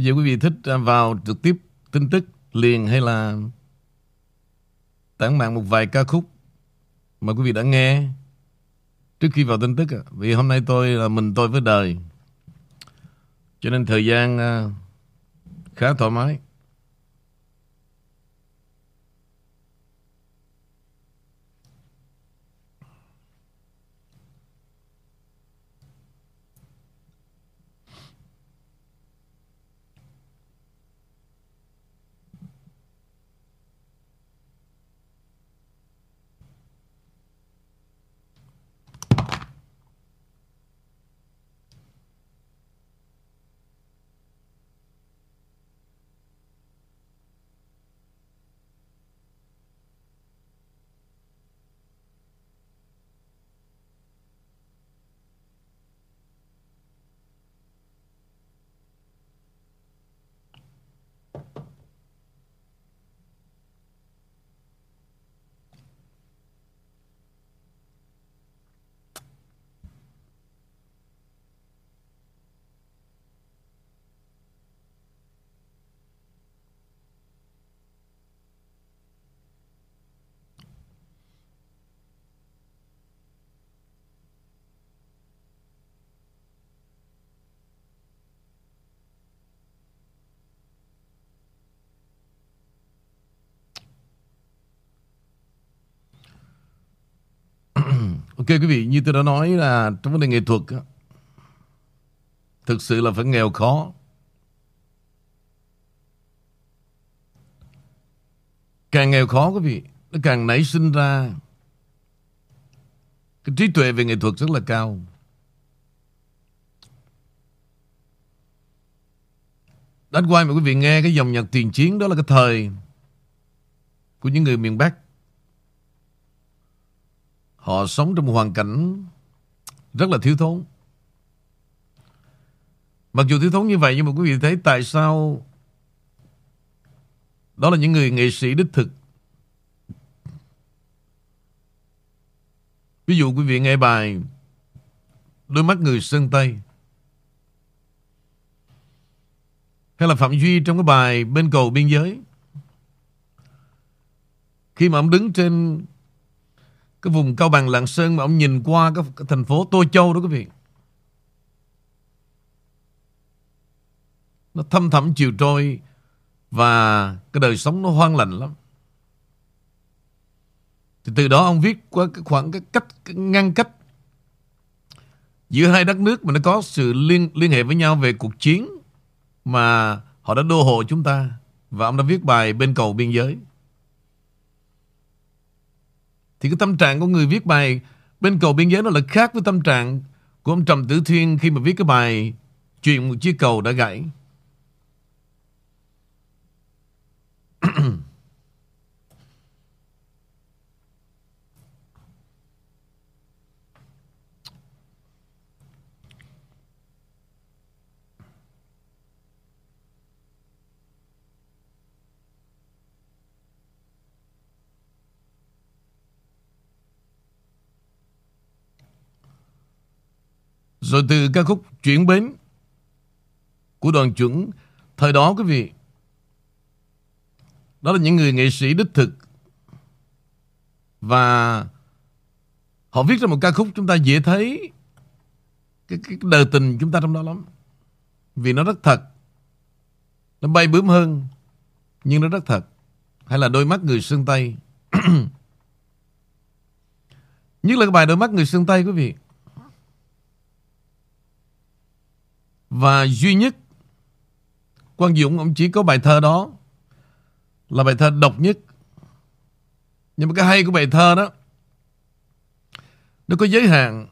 Bây giờ quý vị thích à, vào trực tiếp tin tức liền hay là tản mạng một vài ca khúc mà quý vị đã nghe trước khi vào tin tức. Vì hôm nay tôi là mình, tôi với đời. Cho nên thời gian à, khá thoải mái. Quý vị, như tôi đã nói là trong vấn đề nghệ thuật thực sự là phải nghèo khó. Càng nghèo khó quý vị, nó càng nảy sinh ra cái trí tuệ về nghệ thuật rất là cao. Đánh quay mà quý vị nghe cái dòng nhạc tiền chiến đó là cái thời của những người miền Bắc. Họ sống trong một hoàn cảnh rất là thiếu thốn. Mặc dù thiếu thốn như vậy, nhưng mà quý vị thấy tại sao đó là những người nghệ sĩ đích thực. Ví dụ quý vị nghe bài Đôi mắt người sơn Tây Hay là Phạm Duy trong cái bài Bên cầu biên giới Khi mà ông đứng trên cái vùng cao bằng Lạng Sơn mà ông nhìn qua cái, cái thành phố Tô Châu đó quý vị. Nó thâm thẳm chiều trôi và cái đời sống nó hoang lành lắm. Thì từ đó ông viết qua cái khoảng cái cách cái ngăn cách giữa hai đất nước mà nó có sự liên liên hệ với nhau về cuộc chiến mà họ đã đô hộ chúng ta và ông đã viết bài bên cầu biên giới. Thì cái tâm trạng của người viết bài bên cầu biên giới nó là khác với tâm trạng của ông Trầm Tử Thiên khi mà viết cái bài Chuyện một chiếc cầu đã gãy. Rồi từ ca khúc Chuyển Bến của đoàn chuẩn thời đó quý vị. Đó là những người nghệ sĩ đích thực. Và họ viết ra một ca khúc chúng ta dễ thấy cái, cái đời tình chúng ta trong đó lắm. Vì nó rất thật. Nó bay bướm hơn. Nhưng nó rất thật. Hay là đôi mắt người sương Tây. Nhất là cái bài đôi mắt người sương Tây quý vị. Và duy nhất, Quang Dũng, ông chỉ có bài thơ đó Là bài thơ độc nhất. Nhưng mà cái hay của bài thơ đó, Nó có giới hạn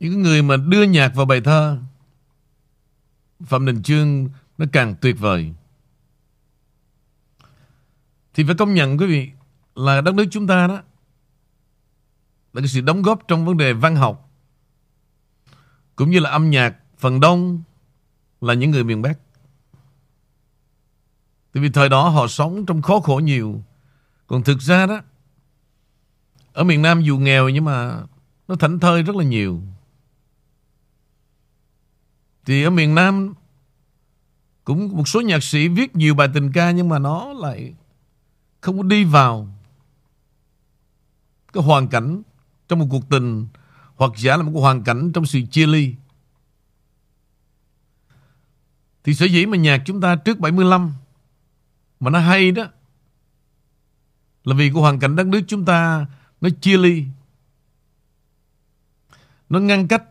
Những người mà đưa nhạc vào bài thơ. Phạm Đình Chương, Nó càng tuyệt vời. Thì phải công nhận, quý vị, Là đất nước chúng ta đó, Là cái sự đóng góp trong vấn đề văn học, Cũng như là âm nhạc Phần đông là những người miền Bắc. Tại vì thời đó họ sống trong khó khổ nhiều. Còn thực ra đó, ở miền Nam dù nghèo nhưng mà nó thảnh thơi rất là nhiều. Thì ở miền Nam Cũng một số nhạc sĩ viết nhiều bài tình ca nhưng mà nó lại không có đi vào cái hoàn cảnh trong một cuộc tình hoặc giả là một cái hoàn cảnh trong sự chia ly. Thì sở dĩ mà nhạc chúng ta trước 75 mà nó hay đó là vì của hoàn cảnh đất nước chúng ta nó chia ly. Nó ngăn cách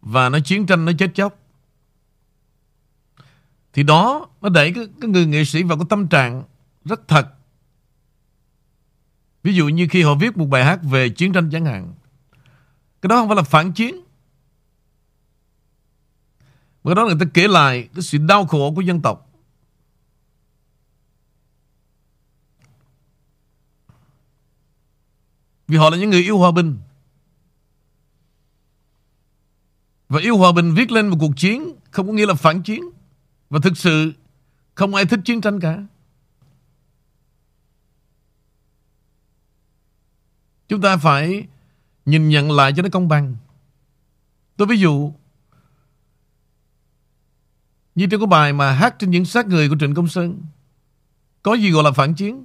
và nó chiến tranh nó chết chóc. Thì đó nó đẩy cái, cái người nghệ sĩ vào cái tâm trạng rất thật. Ví dụ như khi họ viết một bài hát về chiến tranh chẳng hạn. Cái đó không phải là phản chiến. Và đó người ta kể lại cái sự đau khổ của dân tộc. Vì họ là những người yêu hòa bình. Và yêu hòa bình viết lên một cuộc chiến không có nghĩa là phản chiến. Và thực sự không ai thích chiến tranh cả. Chúng ta phải nhìn nhận lại cho nó công bằng. Tôi ví dụ như trong cái bài mà hát trên những xác người của Trịnh Công Sơn, có gì gọi là phản chiến?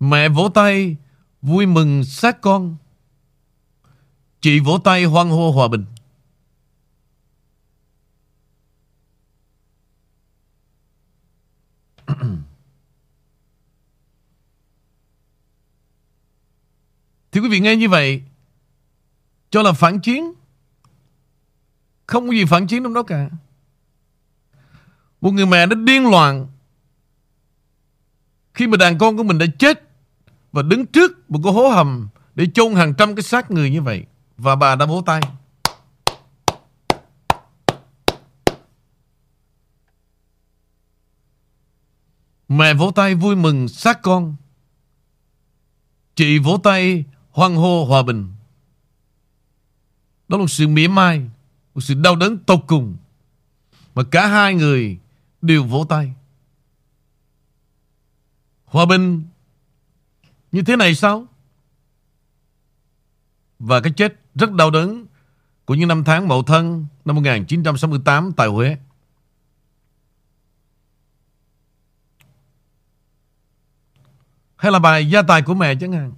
Mẹ vỗ tay, vui mừng xác con. Chị vỗ tay hoan hô hòa bình. Thì quý vị, nghe như vậy, Cho là phản chiến không có gì phản chiến trong đó cả. Một người mẹ nó điên loạn. Khi mà đàn con của mình đã chết Và đứng trước một cái hố hầm Để chôn hàng trăm cái xác người như vậy Và bà đã vỗ tay. Mẹ vỗ tay vui mừng xác con. Chị vỗ tay hoan hô hòa bình. Đó là một sự mỉa mai, một sự đau đớn tột cùng. Mà cả hai người đều vỗ tay. Hòa bình như thế này sao? Và cái chết rất đau đớn của những năm tháng Mậu Thân năm 1968 tại Huế. Hay là bài gia tài của mẹ chẳng hạn.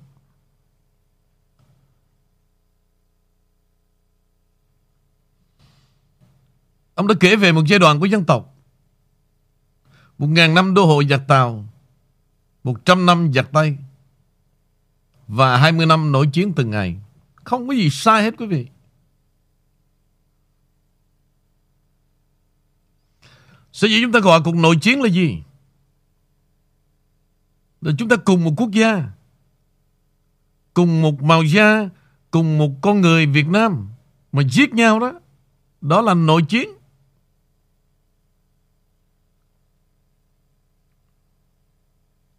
Ông đã kể về một giai đoạn của dân tộc. Một ngàn năm đô hộ giặc Tàu. Một trăm năm giặc Tây. Và hai mươi năm nổi chiến từng ngày. Không có gì sai hết, quý vị. Sở dĩ chúng ta gọi cuộc nội chiến là gì? Là chúng ta cùng một quốc gia. Cùng một màu da. Cùng một con người Việt Nam. Mà giết nhau đó. Đó là nội chiến.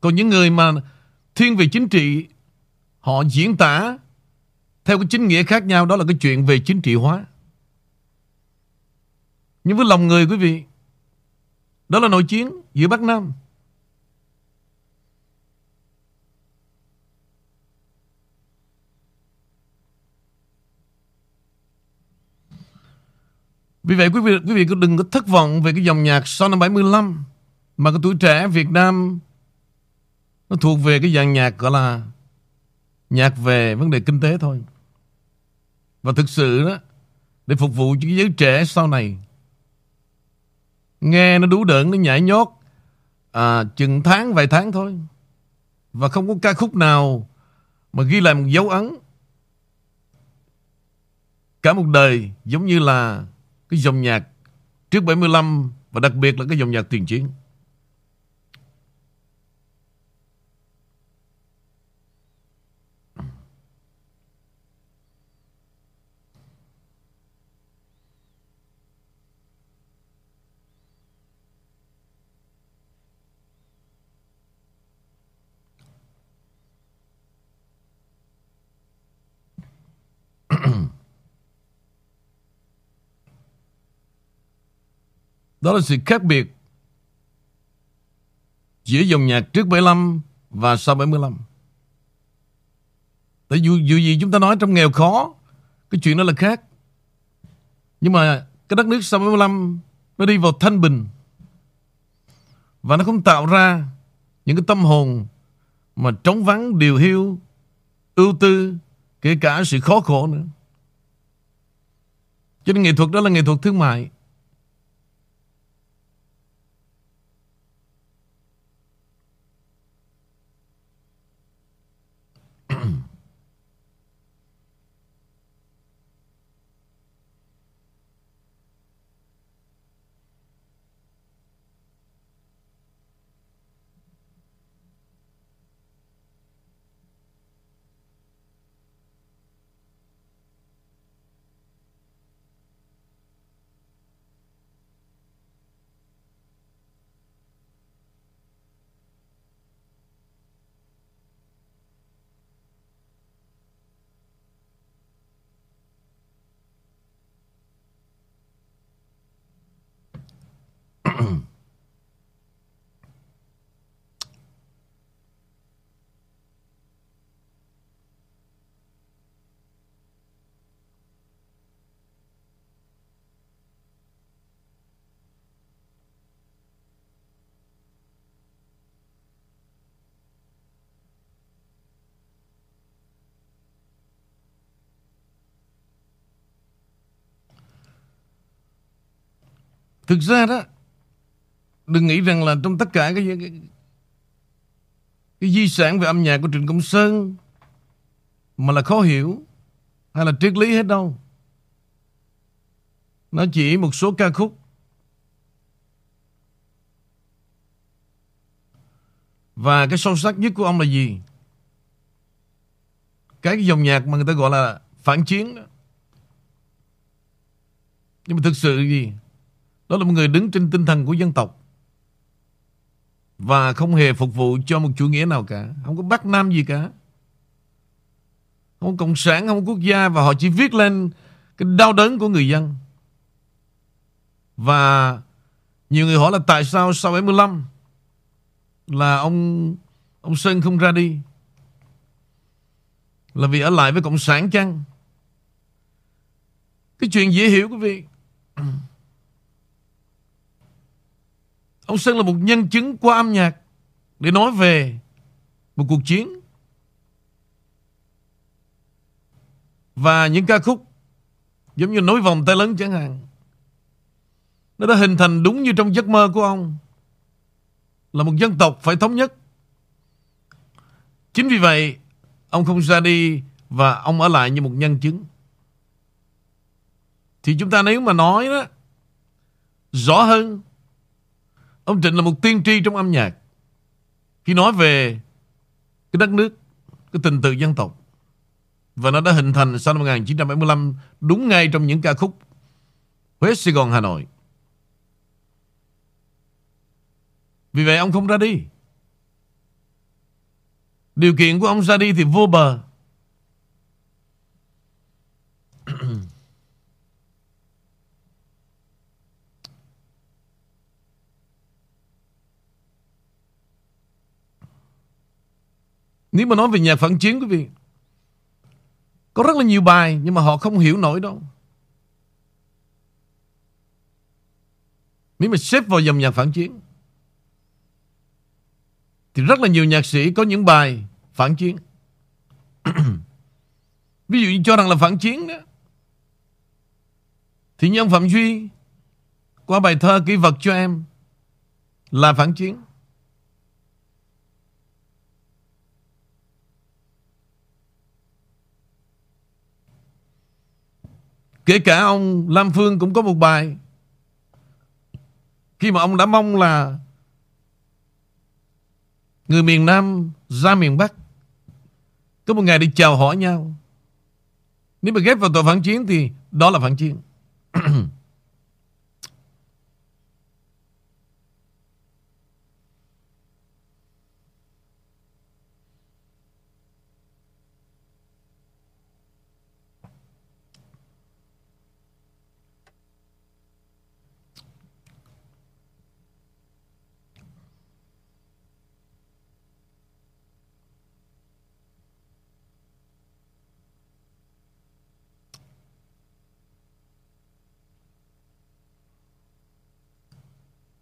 Còn những người mà thiên về chính trị, họ diễn tả theo cái chính nghĩa khác nhau, đó là cái chuyện về chính trị hóa. Nhưng với lòng người, quý vị, đó là nội chiến giữa Bắc Nam. Vì vậy, quý vị quý vị đừng có thất vọng về cái dòng nhạc sau năm 75 mà cái tuổi trẻ Việt Nam nó thuộc về cái dạng nhạc gọi là nhạc về vấn đề kinh tế thôi. Và thực sự đó, để phục vụ cho cái giới trẻ sau này, nghe nó đủ đợn, nó nhảy nhót, à, chừng tháng, vài tháng thôi. Và không có ca khúc nào mà ghi lại một dấu ấn cả một đời giống như là cái dòng nhạc trước 75 và đặc biệt là cái dòng nhạc tiền chiến. Đó là sự khác biệt giữa dòng nhạc trước 75 và sau 75. Tại dù, dù gì chúng ta nói trong nghèo khó, cái chuyện đó là khác. Nhưng mà cái đất nước sau 75 nó đi vào thanh bình và nó không tạo ra những cái tâm hồn mà trống vắng, điều hiu, ưu tư, kể cả sự khó khổ nữa. Cho nên nghệ thuật đó là nghệ thuật thương mại. Thực ra đó Đừng nghĩ rằng là trong tất cả cái, cái, cái di sản về âm nhạc của Trịnh Công Sơn mà là khó hiểu hay là triết lý hết đâu. Nó chỉ một số ca khúc Và cái sâu sắc nhất của ông là gì? Cái, cái dòng nhạc mà người ta gọi là phản chiến đó. Nhưng mà thực sự gì? Đó là một người đứng trên tinh thần của dân tộc. Và không hề phục vụ cho một chủ nghĩa nào cả. Không có bắt nam gì cả. Không có cộng sản, không có quốc gia. Và họ chỉ viết lên cái đau đớn của người dân. Và nhiều người hỏi là tại sao sau 75 Là ông ông Sơn không ra đi? Là vì ở lại với Cộng sản chăng? Cái chuyện dễ hiểu quý vị. Ông Sơn là một nhân chứng qua âm nhạc để nói về một cuộc chiến. Và những ca khúc giống như nối vòng tay lớn chẳng hạn. Nó đã hình thành đúng như trong giấc mơ của ông. Là một dân tộc phải thống nhất. Chính vì vậy, ông không ra đi và ông ở lại như một nhân chứng. Thì chúng ta nếu mà nói đó rõ hơn Ông Trịnh là một tiên tri trong âm nhạc. Khi nói về cái đất nước, cái tình tự dân tộc. Và nó đã hình thành sau năm 1975 đúng ngay trong những ca khúc Huế, Sài Gòn, Hà Nội. Vì vậy ông không ra đi. Điều kiện của ông ra đi thì vô bờ. Nếu mà nói về nhạc phản chiến, quý vị, Có rất là nhiều bài Nhưng mà họ không hiểu nổi đâu. Nếu mà xếp vào dòng nhạc phản chiến, Thì rất là nhiều nhạc sĩ Có những bài phản chiến. Ví dụ như cho rằng là phản chiến đó, Thì nhân Phạm Duy Qua bài thơ kỹ vật cho em Là phản chiến. Kể cả ông Lam Phương cũng có một bài. Khi mà ông đã mong là Người miền Nam ra miền Bắc, Có một ngày đi chào hỏi nhau. Nếu mà ghép vào tội phản chiến Thì đó là phản chiến.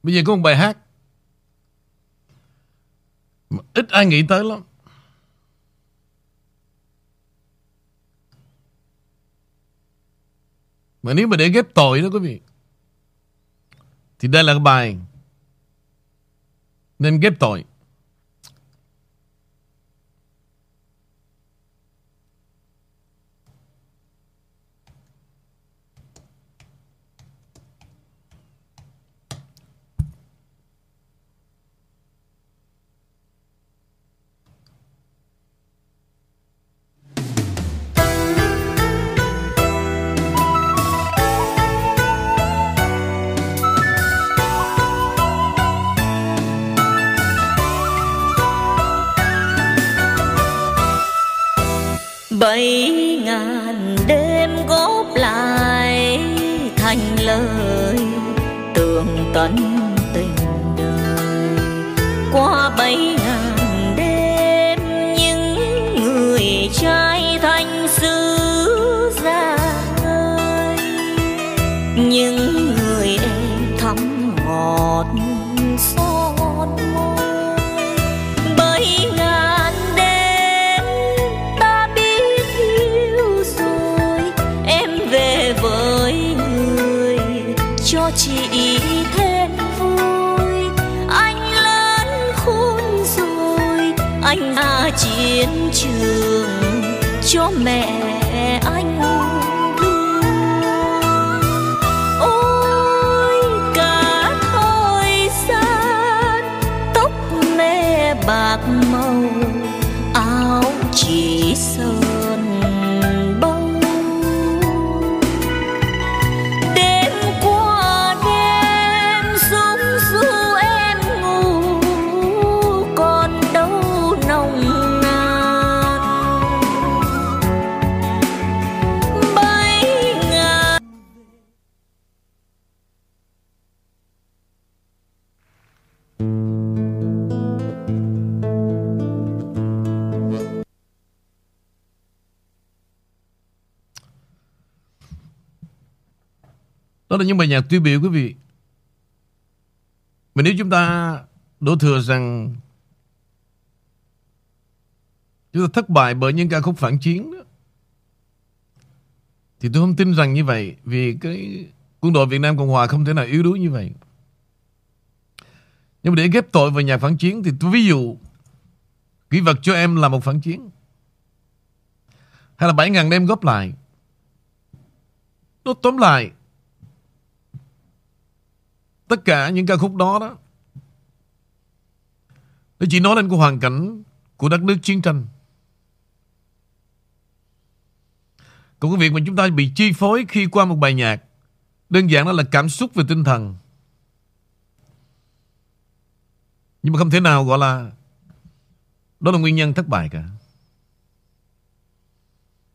Bây giờ có một bài hát mà ít ai nghĩ tới lắm. Mà nếu mà để ghép tội đó quý vị, Thì đây là cái bài Nên ghép tội cho mẹ anh thương. Ôi cả thời gian tóc mẹ bạc màu. Là những bài nhạc tiêu biểu, quý vị. Mà nếu chúng ta đổ thừa rằng Chúng ta thất bại bởi những ca khúc phản chiến đó, Thì tôi không tin rằng như vậy, Vì cái quân đội Việt Nam Cộng Hòa không thể nào yếu đuối như vậy. Nhưng mà để ghép tội vào nhạc phản chiến Thì tôi ví dụ Kỷ vật cho em là một phản chiến. Hay là 7.000 đêm góp lại. Nó tóm lại Tất cả những ca khúc đó đó. Nó chỉ nói lên cái hoàn cảnh Của đất nước chiến tranh. Còn cái việc mà chúng ta bị chi phối Khi qua một bài nhạc, Đơn giản đó là cảm xúc về tinh thần. Nhưng mà không thể nào gọi là Đó là nguyên nhân thất bại cả.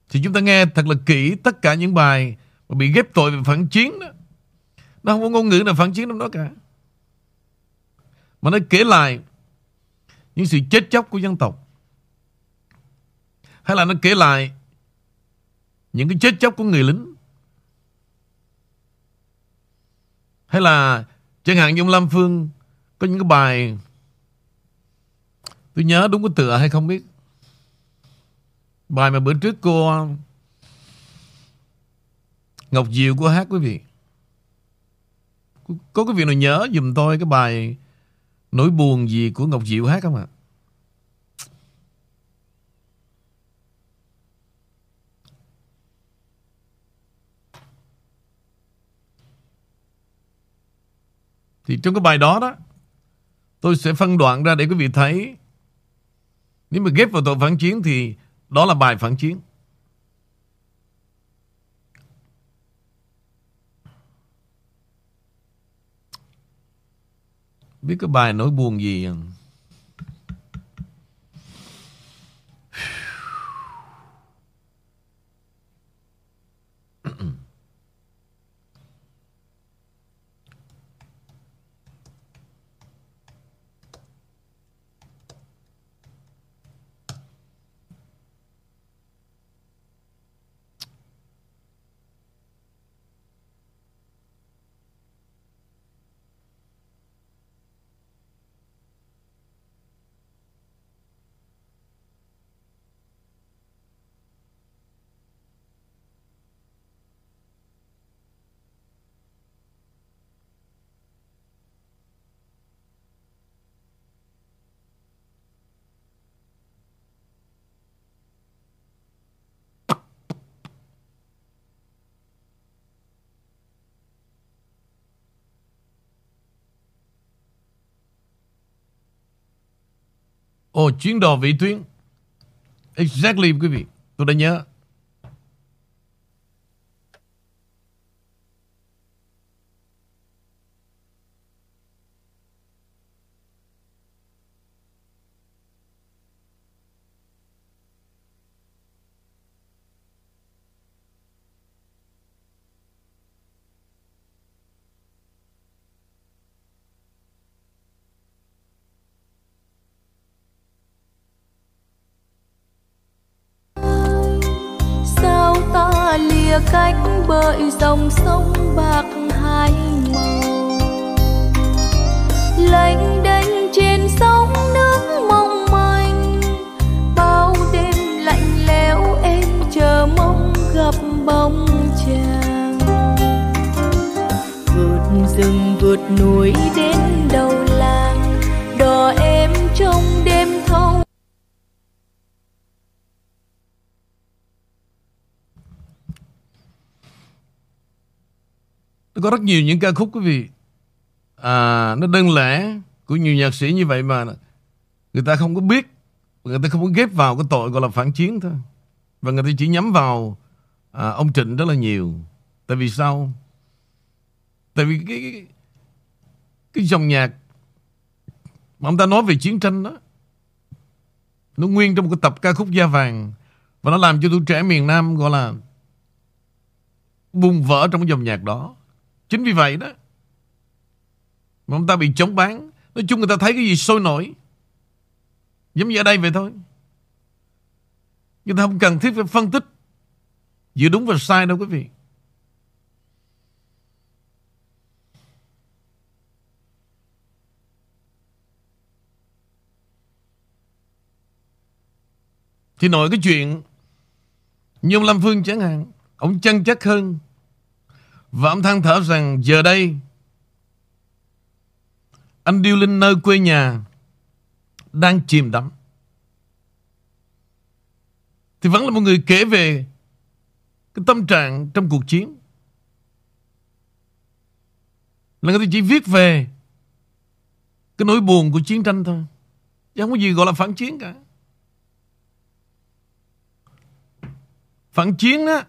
Thì chúng ta nghe thật là kỹ Tất cả những bài Mà bị ghép tội về phản chiến đó nó không có ngôn ngữ nào phản chiến trong đó cả. Mà nó kể lại Những sự chết chóc của dân tộc. Hay là nó kể lại Những cái chết chóc của người lính. Hay là Chẳng hạn như ông Lam Phương Có những cái bài, Tôi nhớ đúng cái tựa hay không biết. Bài mà bữa trước cô ờ, Ngọc Diệu cô hát quý vị có cái việc nào nhớ dùm tôi cái bài Nỗi buồn gì của Ngọc Diệu hát không ạ? Thì trong cái bài đó đó, Tôi sẽ phân đoạn ra để quý vị thấy Nếu mà ghép vào tội phản chiến Thì đó là bài phản chiến Biết cái bài nỗi buồn gì Ồ, chuyến đò vị tuyến. Exactly quý vị. Tôi đã nhớ. Cách bởi dòng sông bạc hai màu. Lênh đênh trên sóng nước mong manh, bao đêm lạnh lẽo em chờ mong gặp bóng chàng. Vượt rừng vượt núi đến đầu Có rất nhiều những ca khúc quý vị. À, Nó đơn lẻ Của nhiều nhạc sĩ như vậy mà Người ta không có biết Người ta không có ghép vào cái tội gọi là phản chiến thôi. Và người ta chỉ nhắm vào à, Ông Trịnh rất là nhiều. Tại vì sao? Tại vì cái Cái, cái dòng nhạc Mà ông ta nói về chiến tranh đó Nó nguyên trong một cái tập ca khúc da vàng Và nó làm cho tuổi trẻ miền Nam gọi là Bùng vỡ trong cái dòng nhạc đó. Chính vì vậy đó, Mà ông ta bị chống bán Nói chung người ta thấy cái gì sôi nổi. Giống như ở đây vậy thôi. Người ta không cần thiết phải phân tích Giữa đúng và sai đâu quý vị. Thì nội cái chuyện Như ông Lâm Phương chẳng hạn, Ông chân chất hơn và ông than thở rằng, Giờ đây, Anh điêu linh nơi quê nhà Đang chìm đắm. Thì vẫn là một người kể về Cái tâm trạng trong cuộc chiến. Là người ta chỉ viết về Cái nỗi buồn của chiến tranh thôi, Chứ không có gì gọi là phản chiến cả. Phản chiến á,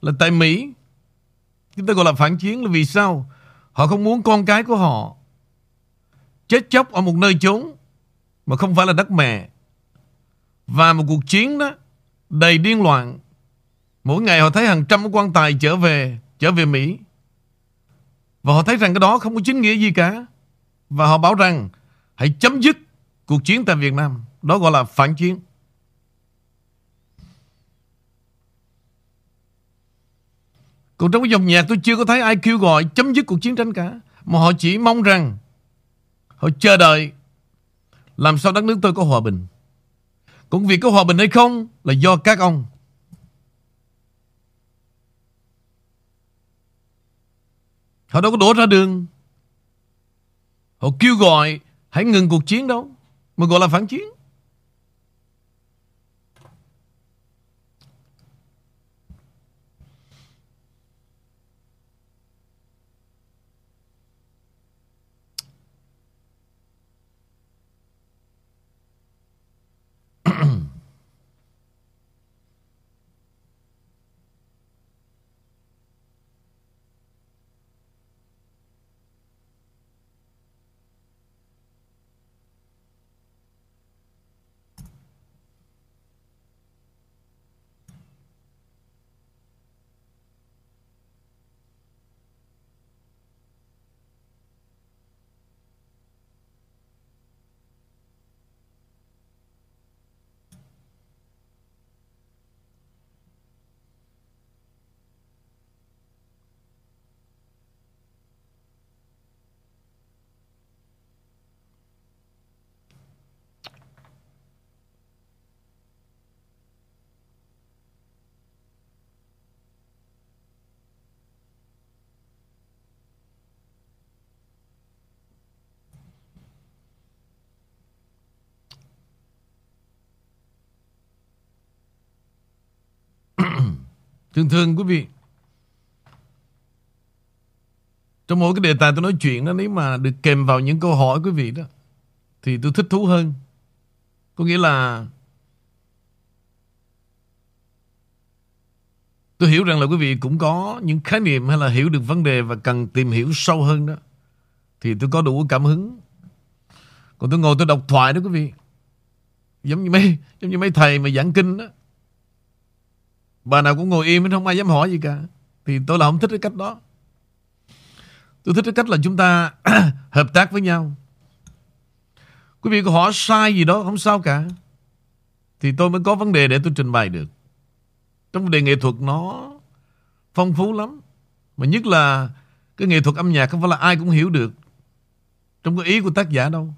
Là tại Mỹ. Chúng ta gọi là phản chiến là vì sao? Họ không muốn con cái của họ Chết chóc ở một nơi chốn Mà không phải là đất mẹ. Và một cuộc chiến đó Đầy điên loạn. Mỗi ngày họ thấy hàng trăm quan tài trở về Trở về Mỹ. Và họ thấy rằng cái đó không có chính nghĩa gì cả. Và họ bảo rằng, Hãy chấm dứt cuộc chiến tại Việt Nam. Đó gọi là phản chiến. Còn trong cái dòng nhạc tôi chưa có thấy ai kêu gọi chấm dứt cuộc chiến tranh cả. Mà họ chỉ mong rằng họ chờ đợi làm sao đất nước tôi có hòa bình. cũng việc có hòa bình hay không là do các ông. Họ đâu có đổ ra đường. Họ kêu gọi hãy ngừng cuộc chiến đâu. Mà gọi là phản chiến. Thường thường, quý vị, Trong mỗi cái đề tài tôi nói chuyện đó, Nếu mà được kèm vào những câu hỏi quý vị đó, Thì tôi thích thú hơn Có nghĩa là Tôi hiểu rằng là quý vị cũng có những khái niệm hay là hiểu được vấn đề và cần tìm hiểu sâu hơn đó. Thì tôi có đủ cảm hứng. Còn tôi ngồi tôi đọc thoại đó quý vị. Giống như mấy, giống như mấy thầy mà giảng kinh đó. Bà nào cũng ngồi im không ai dám hỏi gì cả. Thì tôi là không thích cái cách đó. Tôi thích cái cách là chúng ta hợp tác với nhau. Quý vị có hỏi sai gì đó không sao cả. Thì tôi mới có vấn đề để tôi trình bày được. Trong vấn đề nghệ thuật nó phong phú lắm. Mà nhất là cái nghệ thuật âm nhạc không phải là ai cũng hiểu được. Trong cái ý của tác giả đâu.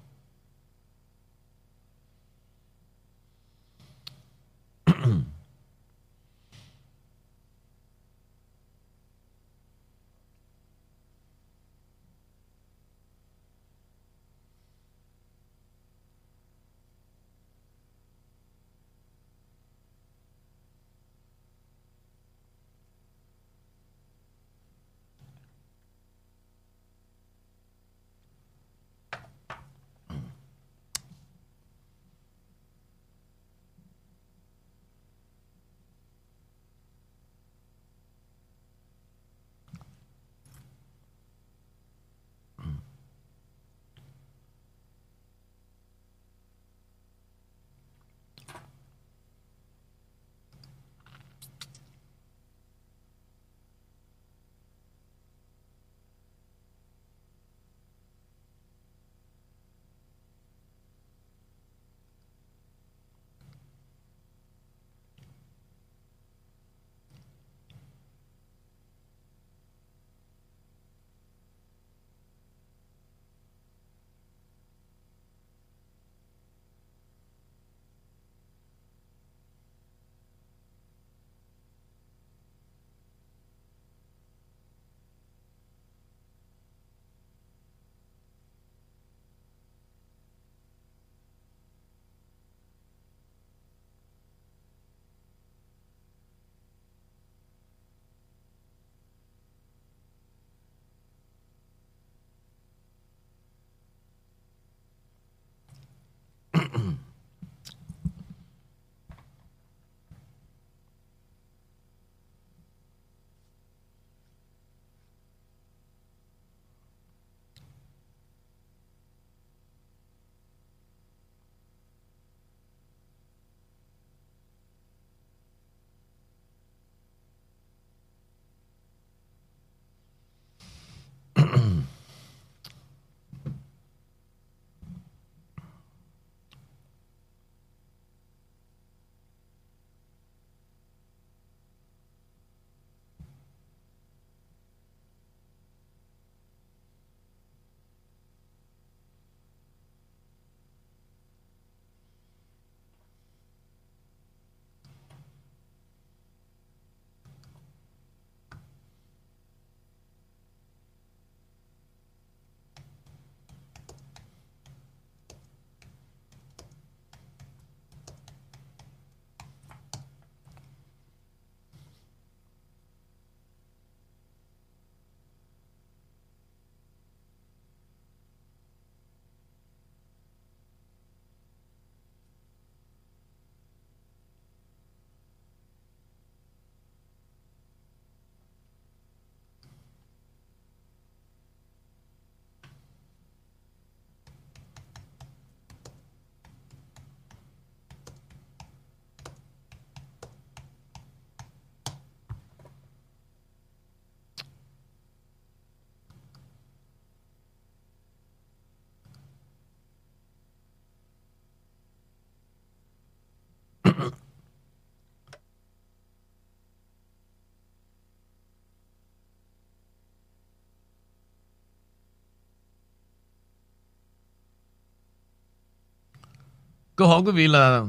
Câu hỏi quý vị là,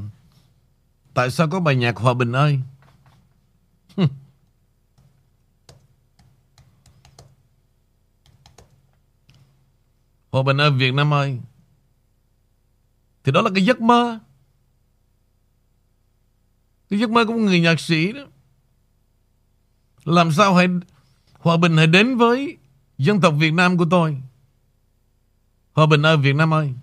Tại sao có bài nhạc Hòa Bình ơi? Hòa Bình ơi, Việt Nam ơi. Thì đó là cái giấc mơ. Cái giấc mơ của một người nhạc sĩ đó. Làm sao hãy, Hòa Bình hãy đến với Dân tộc Việt Nam của tôi? Hòa Bình ơi, Việt Nam ơi.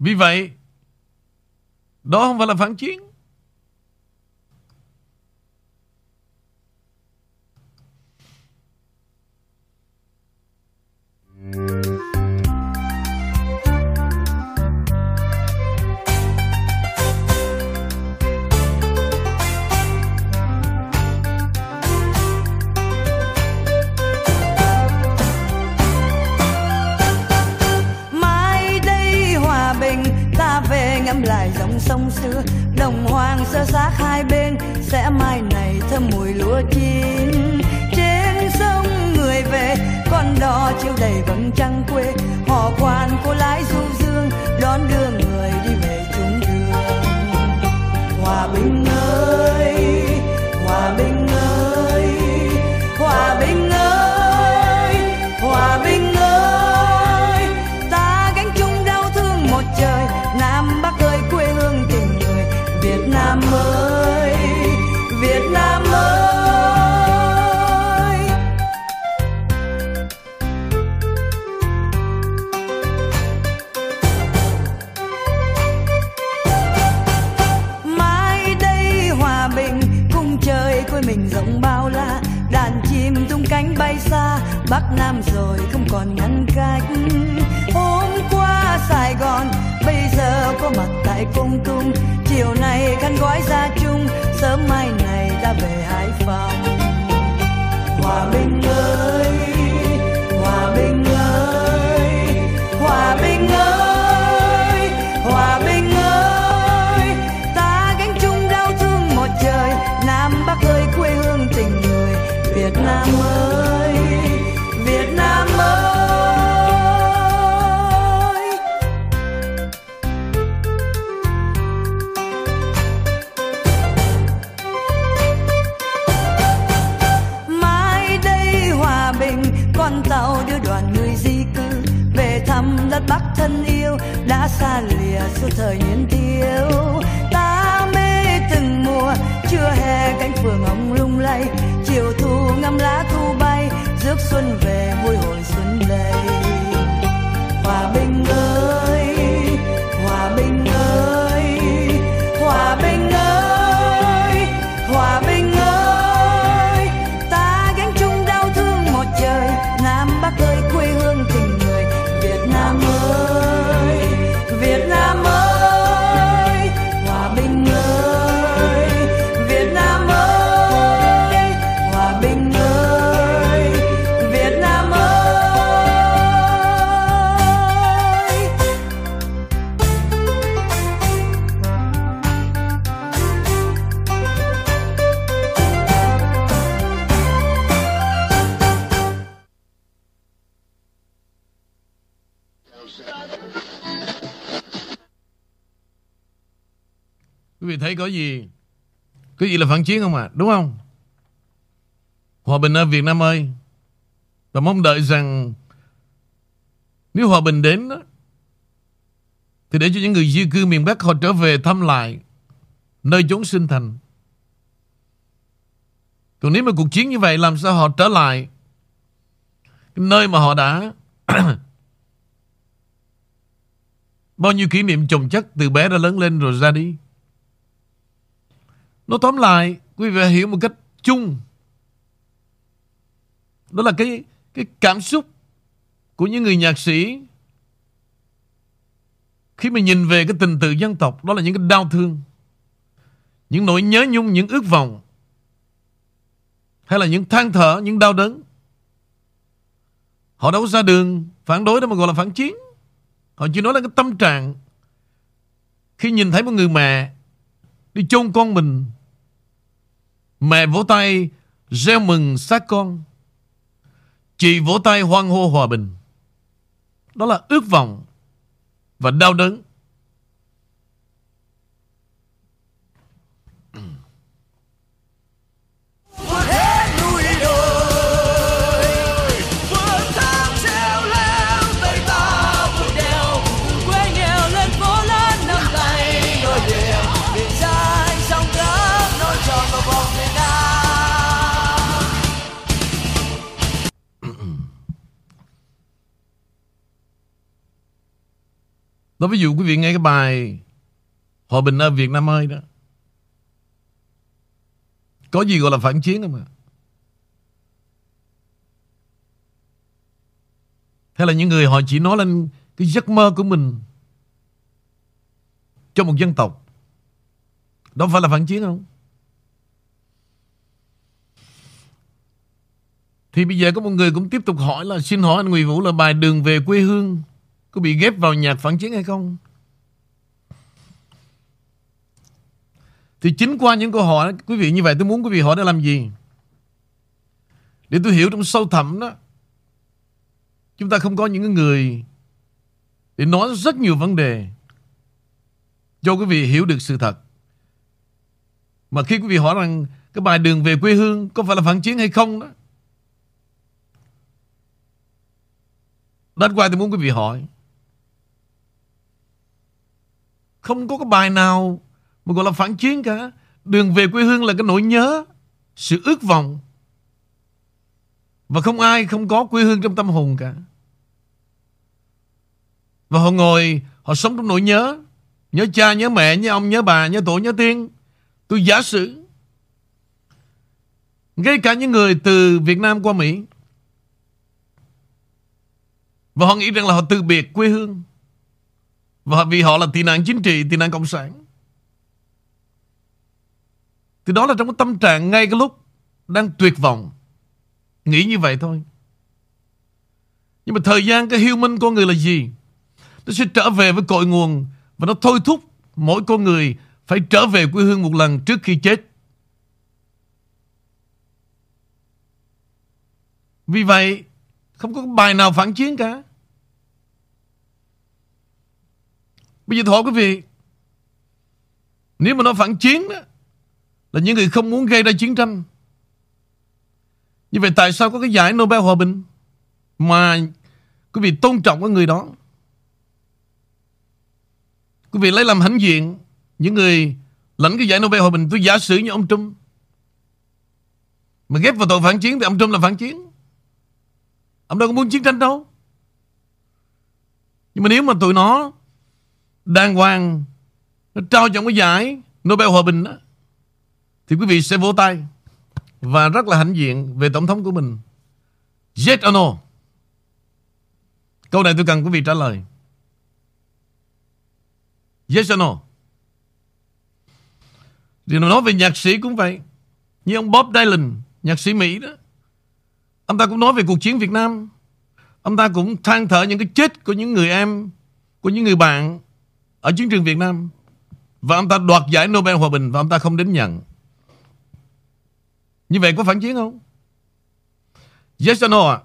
Vì vậy, đó không phải là phản chiến. mai xưa. Đồng hoàng sơ xác hai bên sẽ mai này thơm mùi lúa chín. Trên sông người về, con đò chiều đầy vầng trăng quê. Họ quan cô lái du dương, đón đưa Quý vị thấy có gì? Có gì là phản chiến không ạ? Đúng không? Hòa bình ở Việt Nam ơi. Và mong đợi rằng nếu hòa bình đến đó, thì để cho những người di cư miền Bắc họ trở về thăm lại nơi chốn sinh thành. Còn nếu mà cuộc chiến như vậy làm sao họ trở lại cái nơi mà họ đã bao nhiêu kỷ niệm chồng chất từ bé đã lớn lên rồi ra đi. Nó tóm lại, quý vị hiểu một cách chung. Đó là cái cái cảm xúc của những người nhạc sĩ. Khi mà nhìn về cái tình tự dân tộc, đó là những cái đau thương, những nỗi nhớ nhung, những ước vọng, hay là những than thở, những đau đớn. Họ đâu có ra đường phản đối đó mà gọi là phản chiến. Họ chỉ nói là cái tâm trạng. Khi nhìn thấy một người mẹ đi chôn con mình mẹ vỗ tay, reo mừng xác con. Chị vỗ tay hoan hô hòa bình. Đó là ước vọng và đau đớn. Đó ví dụ quý vị nghe cái bài Hòa bình ở Việt Nam ơi đó Có gì gọi là phản chiến không ạ? Hay là những người họ chỉ nói lên cái giấc mơ của mình cho một dân tộc. Đó phải là phản chiến không? Thì bây giờ có một người cũng tiếp tục hỏi là, Xin hỏi anh Nguyễn Vũ là bài Đường về quê hương có bị ghép vào nhạc phản chiến hay không? Thì chính qua những câu hỏi Quý vị như vậy, tôi muốn quý vị hỏi để làm gì? Để tôi hiểu trong sâu thẳm đó, Chúng ta không có những người Để nói rất nhiều vấn đề Cho quý vị hiểu được sự thật Mà khi quý vị hỏi rằng Cái bài đường về quê hương Có phải là phản chiến hay không đó Đến qua tôi muốn quý vị hỏi không có cái bài nào Mà gọi là phản chiến cả. Đường về quê hương là cái nỗi nhớ Sự ước vọng. Và không ai không có quê hương trong tâm hồn cả. Và họ ngồi Họ sống trong nỗi nhớ. Nhớ cha, nhớ mẹ, nhớ ông, nhớ bà, nhớ tổ, nhớ tiên. Tôi giả sử Ngay cả những người từ Việt Nam qua Mỹ và họ nghĩ rằng là họ từ biệt quê hương. Và vì họ là tị nạn chính trị, Tị nạn cộng sản. Thì đó là trong cái tâm trạng Ngay cái lúc đang tuyệt vọng. Nghĩ như vậy thôi. Nhưng mà thời gian Cái human con người là gì? Nó sẽ trở về với cội nguồn Và nó thôi thúc mỗi con người Phải trở về quê hương một lần trước khi chết. Vì vậy, Không có bài nào phản chiến cả. Bây giờ thôi quý vị. Nếu mà nó phản chiến đó, Là những người không muốn gây ra chiến tranh. Như vậy tại sao có cái giải Nobel Hòa Bình Mà quý vị tôn trọng cái người đó? Quý vị lấy làm hãnh diện Những người lãnh cái giải Nobel Hòa Bình. Tôi giả sử như ông Trump. Mà ghép vào tội phản chiến Thì ông Trump là phản chiến. Ông đâu có muốn chiến tranh đâu. Nhưng mà nếu mà tụi nó đàng hoàng nó trao cho cái giải Nobel Hòa Bình đó thì quý vị sẽ vỗ tay và rất là hãnh diện về tổng thống của mình. Yes or no? Câu này tôi cần quý vị trả lời. Yes or no? Thì nói về nhạc sĩ cũng vậy. Như ông Bob Dylan, nhạc sĩ Mỹ đó. Ông ta cũng nói về cuộc chiến Việt Nam. Ông ta cũng than thở những cái chết của những người em, của những người bạn ở chiến trường Việt Nam, và ông ta đoạt giải Nobel Hòa Bình, và ông ta không đến nhận. Như vậy có phản chiến không? Yes or no ạ?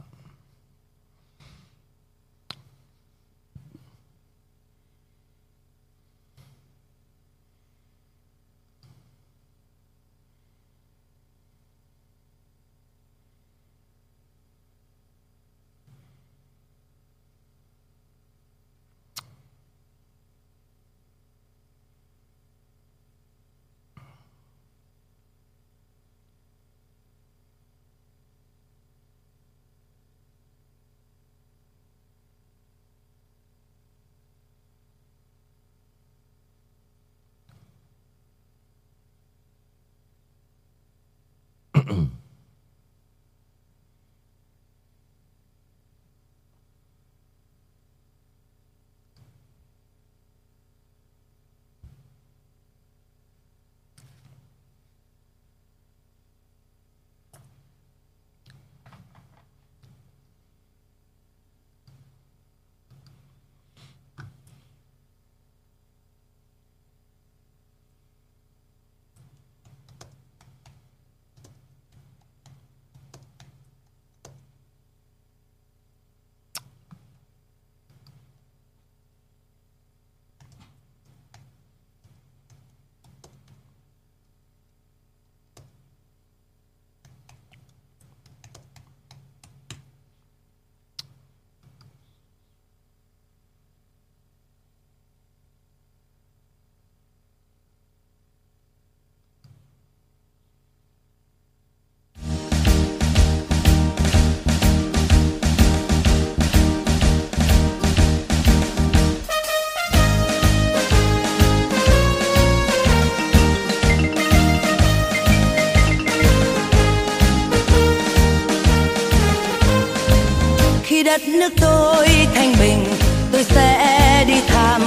Đất nước tôi thanh bình, tôi sẽ đi thăm,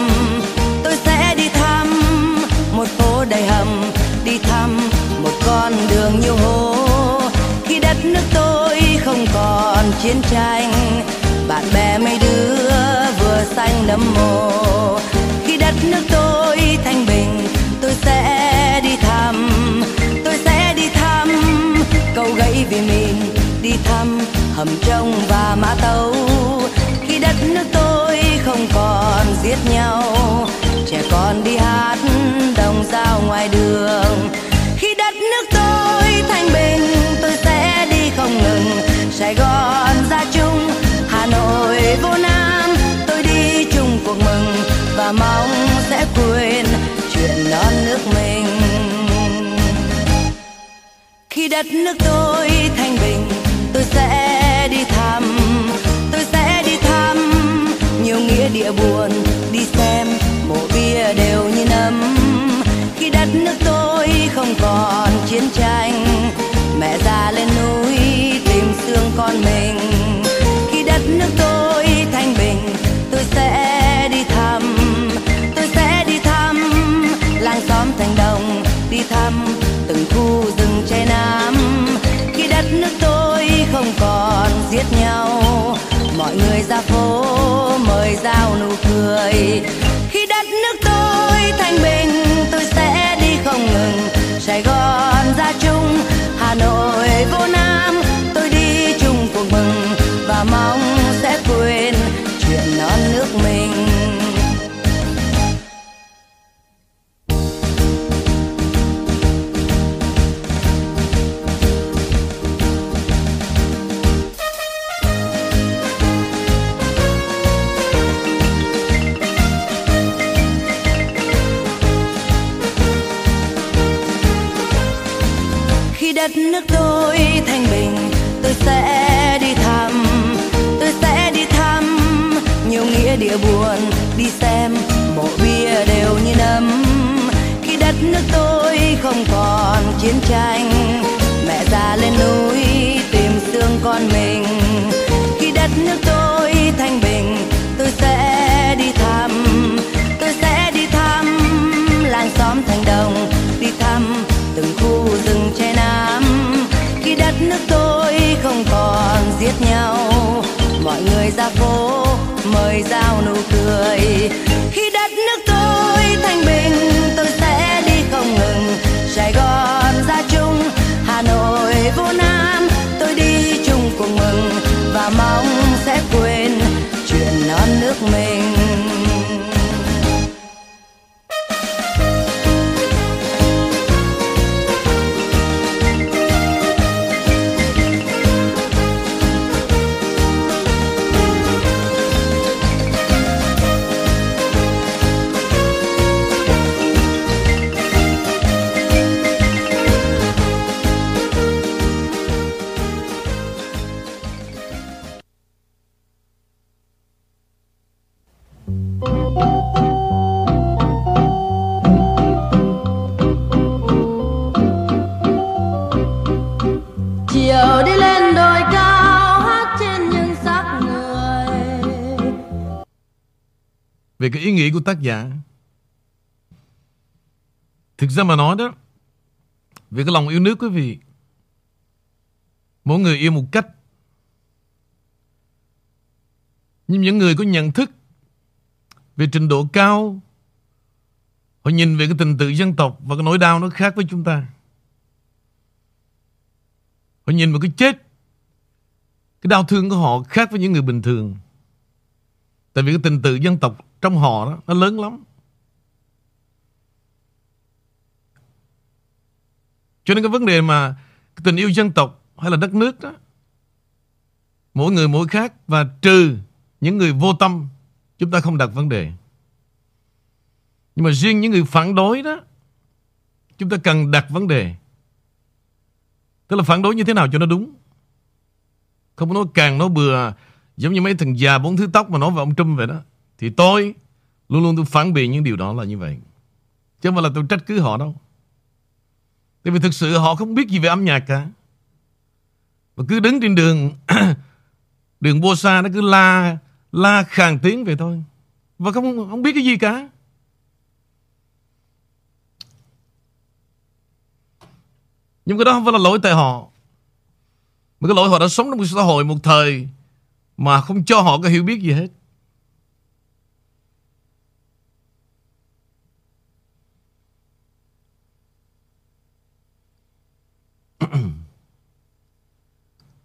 tôi sẽ đi thăm một phố đầy hầm, đi thăm một con đường nhiều hố. Khi đất nước tôi không còn chiến tranh, bạn bè mấy đứa vừa xanh nấm mồ. Khi đất nước tôi thanh bình, tôi sẽ đi thăm, tôi sẽ đi thăm cầu gãy vì mình đi thăm hầm trông và mã tấu. Khi đất nước tôi không còn giết nhau, trẻ con đi hát đồng dao ngoài đường. Khi đất nước tôi thanh bình, tôi sẽ đi không ngừng. Sài gòn ra chung, hà nội vô nam tôi đi chung cuộc mừng và mong sẽ quên chuyện non nước mình. Khi đất nước tôi thanh bình, tôi sẽ đi thăm. Tôi sẽ đi thăm. Nhiều nghĩa địa buồn, đi xem, mộ bia đều như nấm. Khi đất nước tôi không còn chiến tranh, mẹ già lên núi tìm xương con mình. Khi đất nước tôi thanh bình, tôi sẽ đi thăm. Tôi sẽ đi thăm, làng xóm thành đồng, đi thăm từng khu mọi người ra phố mời giao nụ cười. Khi đất nước tôi thanh bình, tôi sẽ đi không ngừng. Sài gòn ra chung, hà nội nước tôi thanh bình. Tôi sẽ đi thăm, tôi sẽ đi thăm. Nhiều nghĩa địa buồn, đi xem mộ bia đều như nấm. Khi đất nước tôi không còn chiến tranh, mẹ già lên núi tìm xương con mình. Biết nhau. Mọi người ra phố, mời giao nụ cười. Khi đất nước tôi thanh bình, tôi sẽ đi không ngừng. Sài gòn ra chung hà nội, vô nam. Chiều đi lên đồi cao, hát trên những xác người. Về cái ý nghĩa của tác giả, Thực ra mà nói đó, Về cái lòng yêu nước quý vị, Mỗi người yêu một cách. Nhưng những người có nhận thức về trình độ cao, Họ nhìn về cái tình tự dân tộc Và cái nỗi đau nó khác với chúng ta. Họ nhìn vào cái chết, Cái đau thương của họ khác với những người bình thường. Tại vì cái tình tự dân tộc trong họ đó, Nó lớn lắm. Cho nên cái vấn đề mà cái tình yêu dân tộc hay là đất nước đó, mỗi người mỗi khác và trừ những người vô tâm chúng ta không đặt vấn đề. Nhưng mà riêng những người phản đối đó, chúng ta cần đặt vấn đề. Tức là phản đối như thế nào cho nó đúng. Không có nói càng nói bừa, giống như mấy thằng già bốn thứ tóc mà nói về ông Trump vậy đó. Thì tôi luôn luôn tôi phản biện những điều đó là như vậy. Chứ không phải là tôi trách cứ họ đâu. Tại vì thực sự họ không biết gì về âm nhạc cả. Và cứ đứng trên đường Đường Bosa nó cứ la La khàn tiếng vậy thôi. Và không không biết cái gì cả. Nhưng cái đó không phải là lỗi tại họ. Mà cái lỗi họ đã sống trong một xã hội, một thời Mà không cho họ cái hiểu biết gì hết.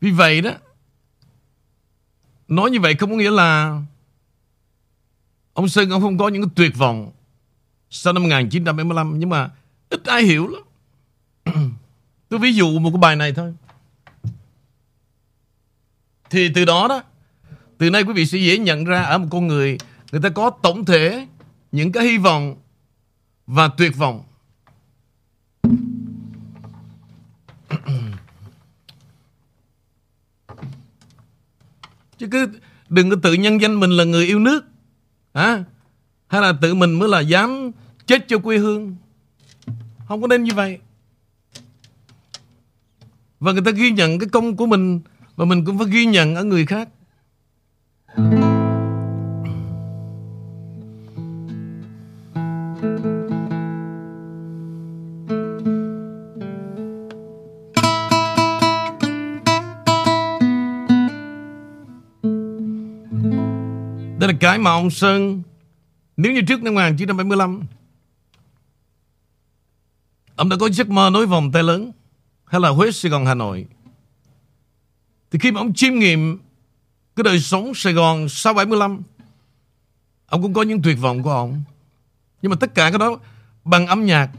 Vì vậy đó Nói như vậy không có nghĩa là Ông Sơn ông không có những cái tuyệt vọng Sau năm 1975 Nhưng mà ít ai hiểu lắm. Tôi ví dụ một cái bài này thôi. Thì từ đó đó, Từ nay quý vị sẽ dễ nhận ra Ở một con người Người ta có tổng thể Những cái hy vọng Và tuyệt vọng. Chứ cứ đừng có tự nhân danh mình là người yêu nước. À, Hay là tự mình mới là dám chết cho quê hương. Không có nên như vậy. Và người ta ghi nhận cái công của mình Và mình cũng phải ghi nhận ở người khác. Cái mà ông Sơn Nếu như trước năm 1975 Ông đã có giấc mơ nối vòng tay lớn Hay là Huế, Sài Gòn, Hà Nội. Thì khi mà ông chiêm nghiệm Cái đời sống Sài Gòn sau 75 Ông cũng có những tuyệt vọng của ông. Nhưng mà tất cả cái đó Bằng âm nhạc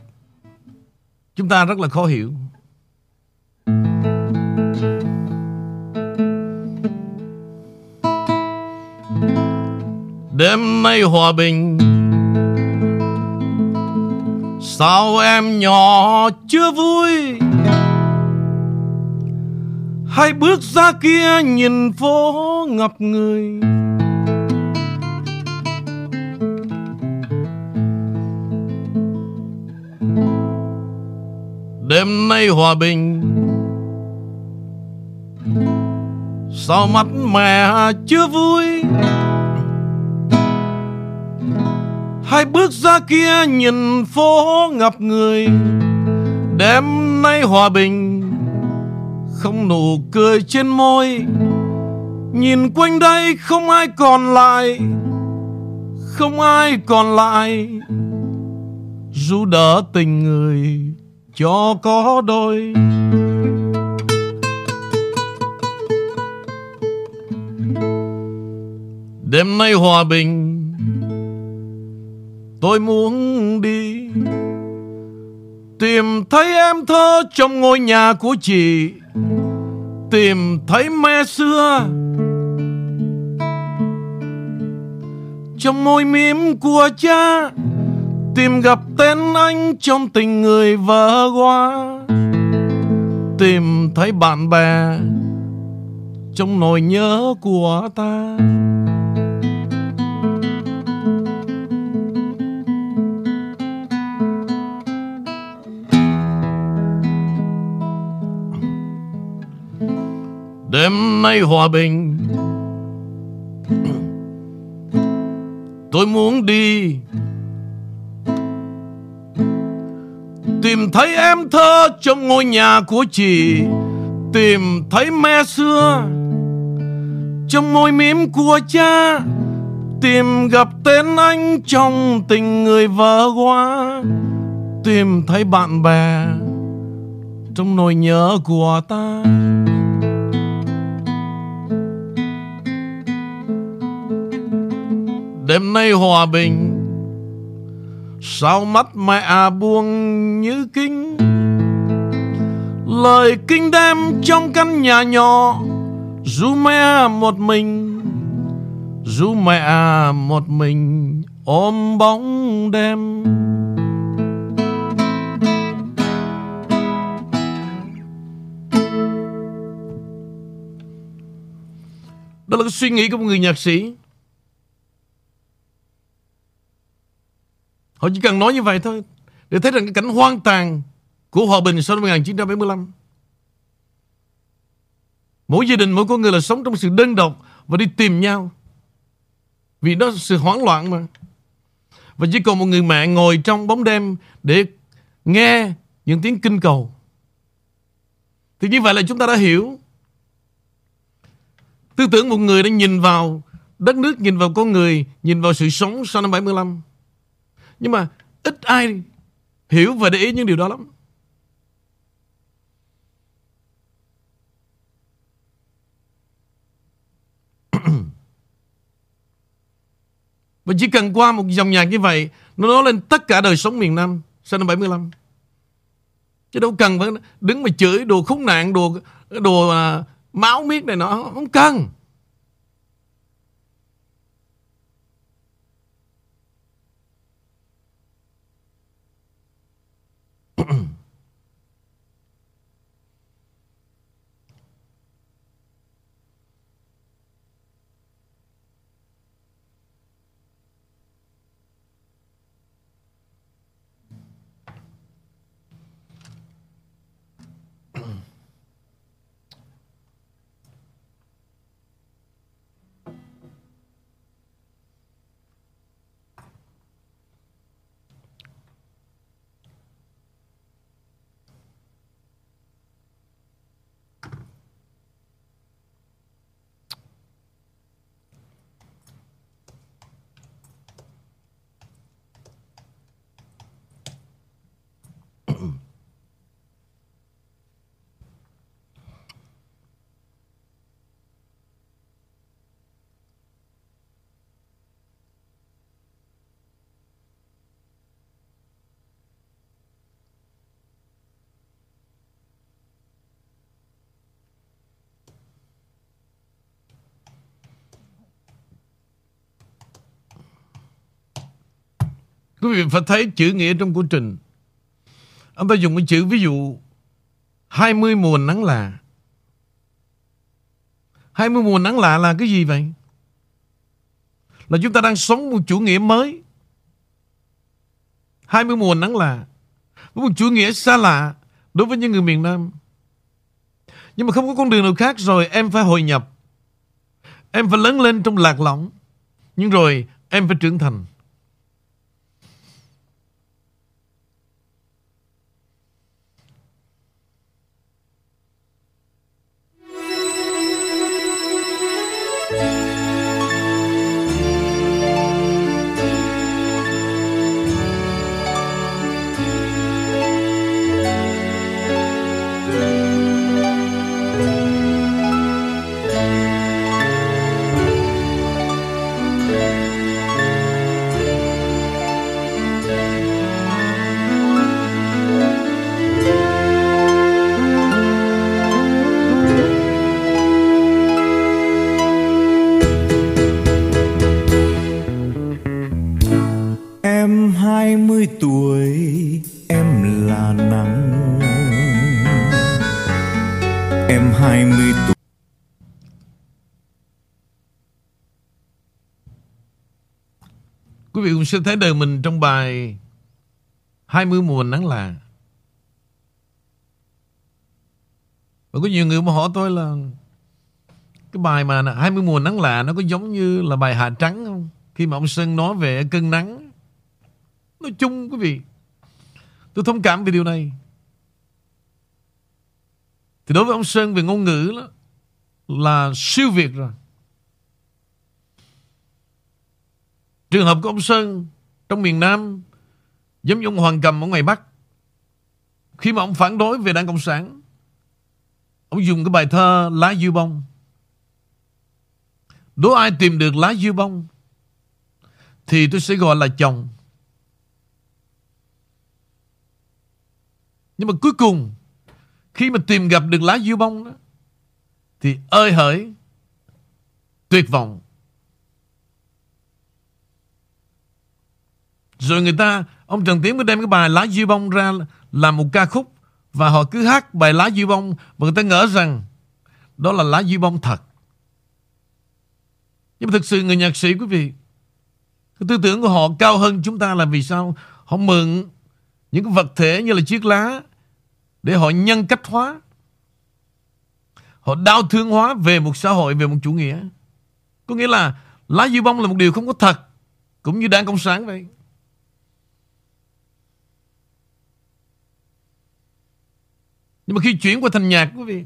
Chúng ta rất là khó hiểu. Đêm nay hòa bình. Sao em nhỏ chưa vui? Hãy bước ra kia nhìn phố ngập người. Đêm nay hòa bình. Sao mắt mẹ chưa vui? Hai bước ra kia nhìn phố ngập người. Đêm nay hòa bình, Không nụ cười trên môi. Nhìn quanh đây không ai còn lại, Không ai còn lại. Dù đỡ tình người, cho có đôi. Đêm nay hòa bình Tôi muốn đi Tìm thấy em thơ trong ngôi nhà của chị, Tìm thấy mẹ xưa Trong môi mím của cha, Tìm gặp tên anh trong tình người vỡ qua Tìm thấy bạn bè Trong nỗi nhớ của ta. Đêm nay hòa bình. Tôi muốn đi Tìm thấy em thơ trong ngôi nhà của chị, Tìm thấy mẹ xưa Trong môi mím của cha, Tìm gặp tên anh trong tình người vợ quá Tìm thấy bạn bè Trong nỗi nhớ của ta. Đêm nay hòa bình. Sao mắt mẹ à buông như kinh? Lời kinh đêm trong căn nhà nhỏ, Dù mẹ một mình, Dù mẹ một mình ôm bóng đêm. Đó là cái suy nghĩ của một người nhạc sĩ. Họ chỉ cần nói như vậy thôi Để thấy rằng cái cảnh hoang tàn Của hòa bình sau năm 1975 Mỗi gia đình, mỗi con người là sống trong sự đơn độc và đi tìm nhau. Vì đó là sự hoảng loạn mà. Và chỉ còn một người mẹ ngồi trong bóng đêm để nghe những tiếng kinh cầu. Thì như vậy là chúng ta đã hiểu Tư tưởng một người đã nhìn vào đất nước, nhìn vào con người, nhìn vào sự sống sau năm 75. Nhưng mà ít ai hiểu và để ý những điều đó lắm. Và chỉ cần qua một dòng nhạc như vậy Nó nói lên tất cả đời sống miền Nam Sau năm 75 Chứ đâu cần phải đứng mà chửi đồ khốn nạn Đồ, đồ à, máu miết này nọ Không cần Boom. Quý vị phải thấy chữ nghĩa trong của trình. Ông ta dùng cái chữ ví dụ 20 mùa nắng lạ. 20 mùa nắng lạ là cái gì vậy? Là chúng ta đang sống một chủ nghĩa mới. 20 mùa nắng lạ. Một chủ nghĩa xa lạ đối với những người miền Nam. Nhưng mà không có con đường nào khác rồi em phải hội nhập. Em phải lớn lên trong lạc lõng. Nhưng rồi em phải trưởng thành. Quý sẽ thấy đời mình trong bài 20 mùa nắng là Và có nhiều người mà hỏi tôi là cái bài mà 20 mùa nắng lạ nó có giống như là bài Hạ Trắng không? Khi mà ông Sơn nói về cơn nắng. Nói chung quý vị, tôi thông cảm về điều này. Thì đối với ông Sơn về ngôn ngữ đó, là siêu việt rồi. Trường hợp của ông Sơn trong miền Nam giống như ông Hoàng Cầm ở ngoài Bắc. Khi mà ông phản đối về Đảng Cộng sản, ông dùng cái bài thơ Lá dư bông. Đố ai tìm được lá dư bông thì tôi sẽ gọi là chồng. Nhưng mà cuối cùng khi mà tìm gặp được lá dư bông đó thì ơi hỡi tuyệt vọng Rồi người ta, ông Trần Tiến mới đem cái bài Lá diêu Bông ra làm một ca khúc và họ cứ hát bài Lá diêu Bông và người ta ngỡ rằng đó là Lá diêu Bông thật. Nhưng mà thực sự người nhạc sĩ quý vị, cái tư tưởng của họ cao hơn chúng ta là vì sao? Họ mượn những cái vật thể như là chiếc lá để họ nhân cách hóa. Họ đau thương hóa về một xã hội, về một chủ nghĩa. Có nghĩa là lá diêu bông là một điều không có thật. Cũng như đảng Cộng sản vậy. Nhưng mà khi chuyển qua thành nhạc quý vị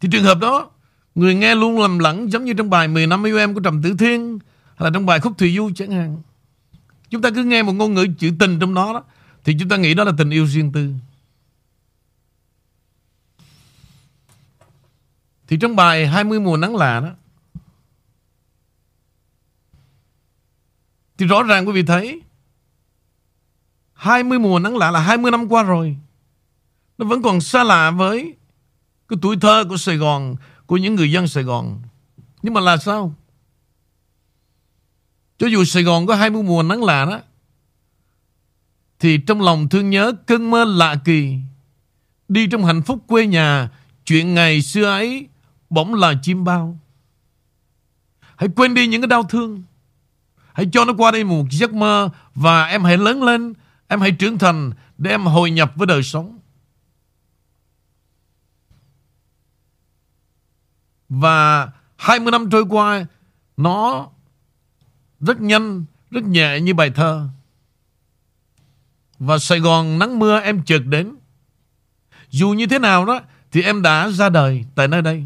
Thì trường hợp đó Người nghe luôn lầm lẫn Giống như trong bài 10 năm yêu em của Trầm Tử Thiên Hay là trong bài Khúc Thùy Du chẳng hạn. Chúng ta cứ nghe một ngôn ngữ chữ tình trong đó, đó Thì chúng ta nghĩ đó là tình yêu riêng tư. Thì trong bài 20 mùa nắng lạ đó Thì rõ ràng quý vị thấy 20 mùa nắng lạ là 20 năm qua rồi. Nó vẫn còn xa lạ với Cái tuổi thơ của Sài Gòn, Của những người dân Sài Gòn. Nhưng mà là sao? Cho dù Sài Gòn có 20 mùa nắng lạ đó, Thì trong lòng thương nhớ cơn mơ lạ kỳ, Đi trong hạnh phúc quê nhà, Chuyện ngày xưa ấy Bỗng là chim bao. Hãy quên đi những cái đau thương. Hãy cho nó qua đây một giấc mơ Và em hãy lớn lên, Em hãy trưởng thành Để em hồi nhập với đời sống. Và 20 năm trôi qua, Nó Rất nhanh, Rất nhẹ như bài thơ. Và Sài Gòn nắng mưa em chợt đến. Dù như thế nào đó, Thì em đã ra đời tại nơi đây.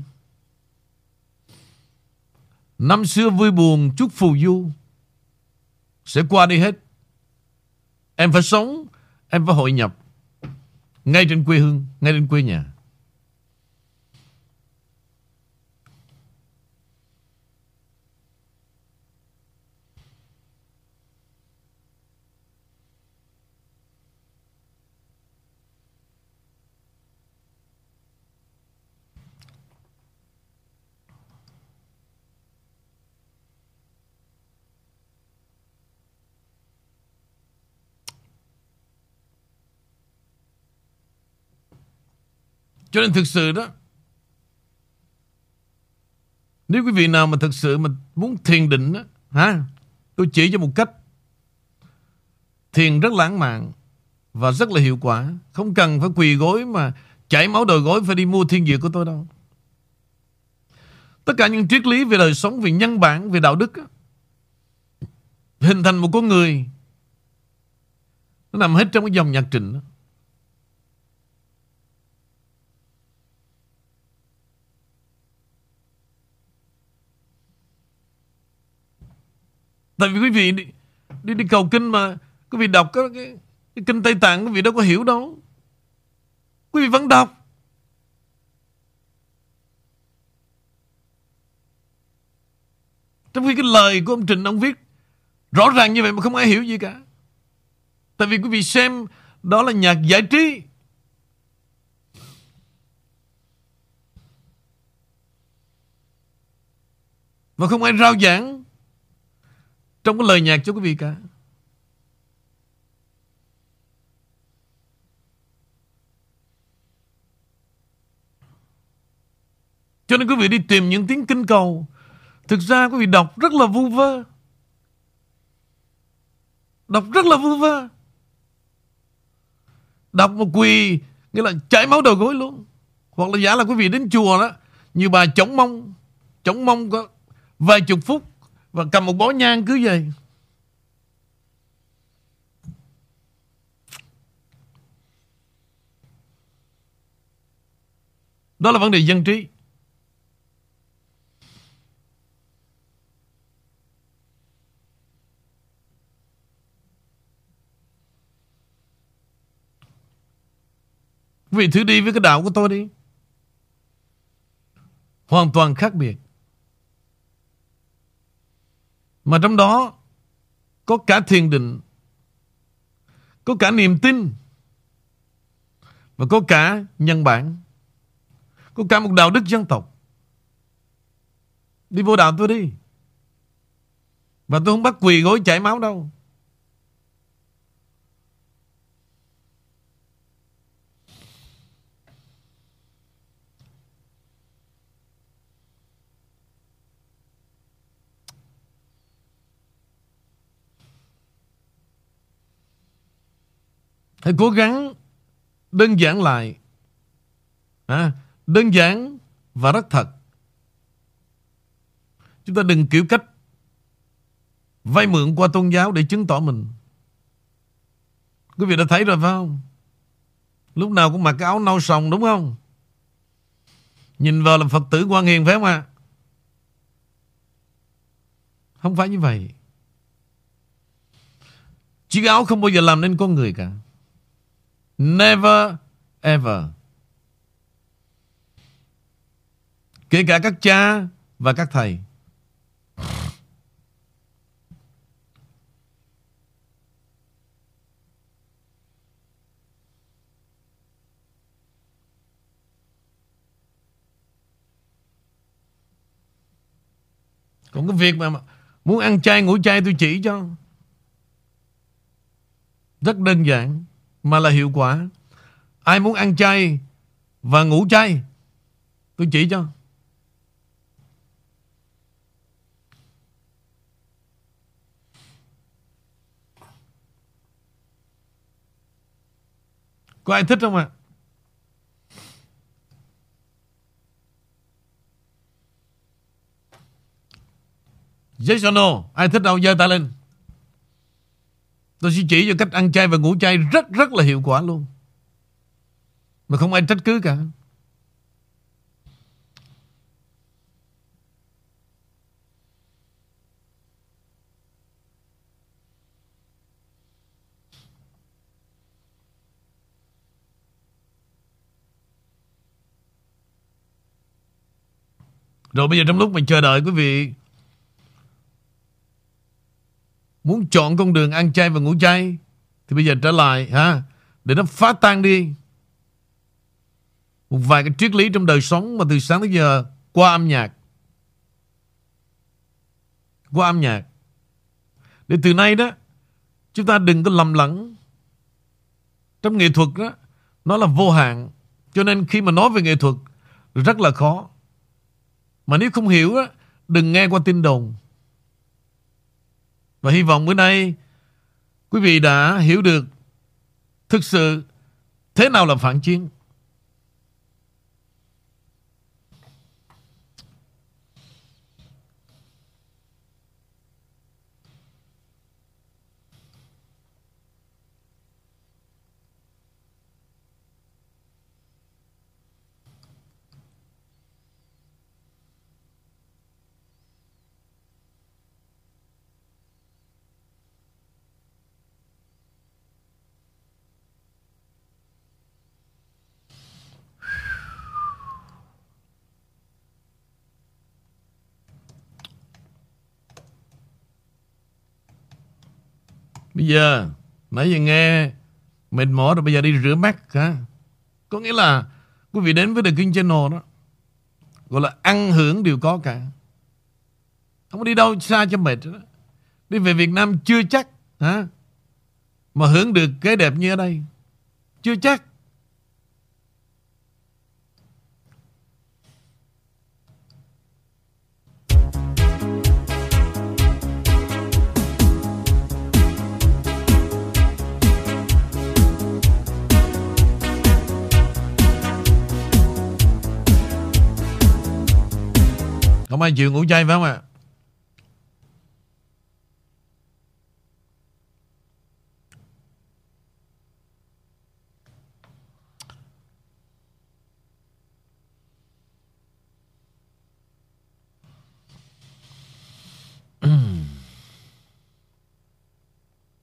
Năm xưa vui buồn chút phù du, Sẽ qua đi hết. Em phải sống, Em phải hội nhập. Ngay trên quê hương, Ngay trên quê nhà. Cho nên thực sự đó Nếu quý vị nào mà thực sự mà muốn thiền định đó, ha, Tôi chỉ cho một cách. Thiền rất lãng mạn Và rất là hiệu quả. Không cần phải quỳ gối mà Chảy máu đồi gối phải đi mua thiên dược của tôi đâu. Tất cả những triết lý về đời sống Về nhân bản, về đạo đức đó, Hình thành một con người Nó nằm hết trong cái dòng nhạc trình đó. Tại vì quý vị đi, đi, đi cầu kinh mà Quý vị đọc cái, cái, cái kinh Tây Tạng Quý vị đâu có hiểu đâu. Quý vị vẫn đọc. Trong khi cái lời của ông trình ông viết Rõ ràng như vậy mà không ai hiểu gì cả. Tại vì quý vị xem Đó là nhạc giải trí. Mà không ai rao giảng trong cái lời nhạc cho quý vị cả. Cho nên quý vị đi tìm những tiếng kinh cầu. Thực ra quý vị đọc rất là vu vơ. Đọc rất là vu vơ. Đọc một quỳ, Nghĩa là chảy máu đầu gối luôn. Hoặc là giả là quý vị đến chùa đó, Như bà chống mông. Chống mông có vài chục phút và cầm một bó nhang cứ về. Đó là vấn đề dân trí. Vì thử đi với cái đạo của tôi đi. Hoàn toàn khác biệt mà trong đó có cả thiền định, có cả niềm tin và có cả nhân bản, có cả một đạo đức dân tộc. Đi vô đạo tôi đi. Và tôi không bắt quỳ gối chảy máu đâu. Hãy cố gắng đơn giản lại. À, Đơn giản và rất thật. Chúng ta đừng kiểu cách vay mượn qua tôn giáo để chứng tỏ mình. Quý vị đã thấy rồi phải không? Lúc nào cũng mặc cái áo nâu sòng đúng không? Nhìn vào là Phật tử quan hiền phải không ạ? À? Không phải như vậy. Chiếc áo không bao giờ làm nên con người cả. Never, ever. Kể cả các cha và các thầy. Còn cái việc mà muốn ăn chay, ngủ chay tôi chỉ cho. Rất đơn giản mà là hiệu quả. Ai muốn ăn chay và ngủ chay, tôi chỉ cho. Có ai thích không ạ? À? Yes or no? Ai thích đâu giơ tay lên. Tôi sẽ chỉ cho cách ăn chay và ngủ chay rất rất là hiệu quả luôn. Mà không ai trách cứ cả. Rồi bây giờ trong lúc mình chờ đợi quý vị Muốn chọn con đường ăn chay và ngủ chay, Thì bây giờ trở lại, ha? Để nó phá tan đi. Một vài cái triết lý trong đời sống Mà từ sáng tới giờ Qua âm nhạc. Qua âm nhạc. Để từ nay đó, Chúng ta đừng có lầm lẫn. Trong nghệ thuật đó, Nó là vô hạn, Cho nên khi mà nói về nghệ thuật, Rất là khó. Mà nếu không hiểu đó, Đừng nghe qua tin đồn và hy vọng bữa nay quý vị đã hiểu được thực sự thế nào là phản chiến. Bây giờ, Nãy giờ nghe Mệt mỏi rồi, bây giờ đi rửa mắt hả? Có nghĩa là Quý vị đến với The King Channel đó, Gọi là ăn hưởng đều có cả. Không có đi đâu xa cho mệt đó. Đi về Việt Nam chưa chắc, hả? Mà hưởng được cái đẹp như ở đây. Chưa chắc. Không ai chịu ngủ chay phải không ạ?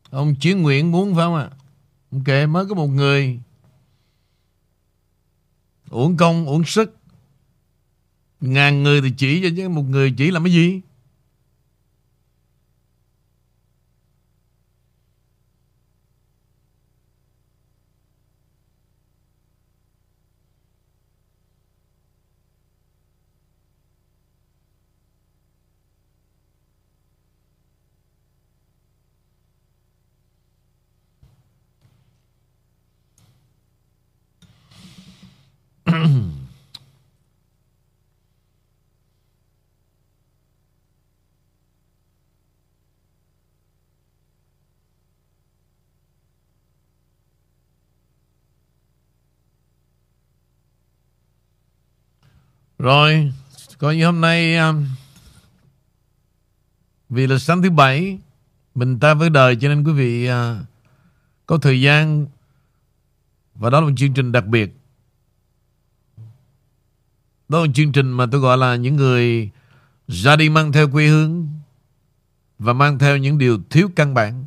Ông Chiến Nguyện muốn phải không ạ? Ok, mới có một người uổng công, uổng sức Ngàn người thì chỉ cho chứ một người chỉ làm cái gì? mm Rồi, coi như hôm nay um, vì là sáng thứ bảy mình ta với đời cho nên quý vị uh, có thời gian và đó là một chương trình đặc biệt. Đó là một chương trình mà tôi gọi là những người ra đi mang theo quê hương và mang theo những điều thiếu căn bản.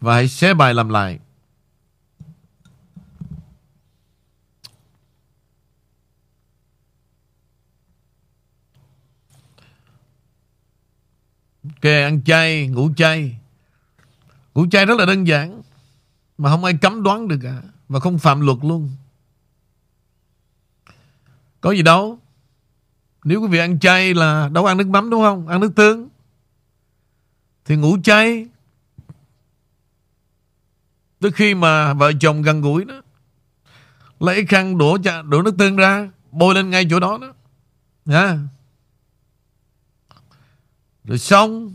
Và hãy xé bài làm lại. Ok, ăn chay, ngủ chay. Ngủ chay rất là đơn giản. Mà không ai cấm đoán được cả. Và không phạm luật luôn. Có gì đâu. Nếu quý vị ăn chay là đâu ăn nước mắm đúng không? Ăn nước tương. Thì ngủ chay. Tới khi mà vợ chồng gần gũi đó. Lấy khăn đổ, đổ nước tương ra. Bôi lên ngay chỗ đó đó. Nha. Rồi xong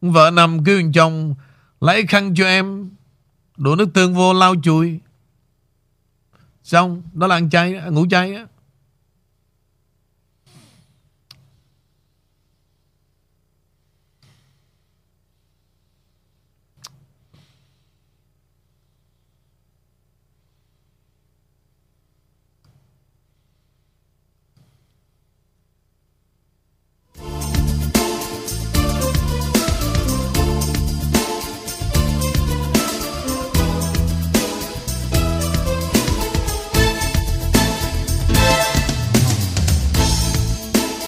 Vợ nằm kêu chồng, Lấy khăn cho em, Đổ nước tương vô lau chùi. Xong, Đó là ăn chay Ngủ chay á.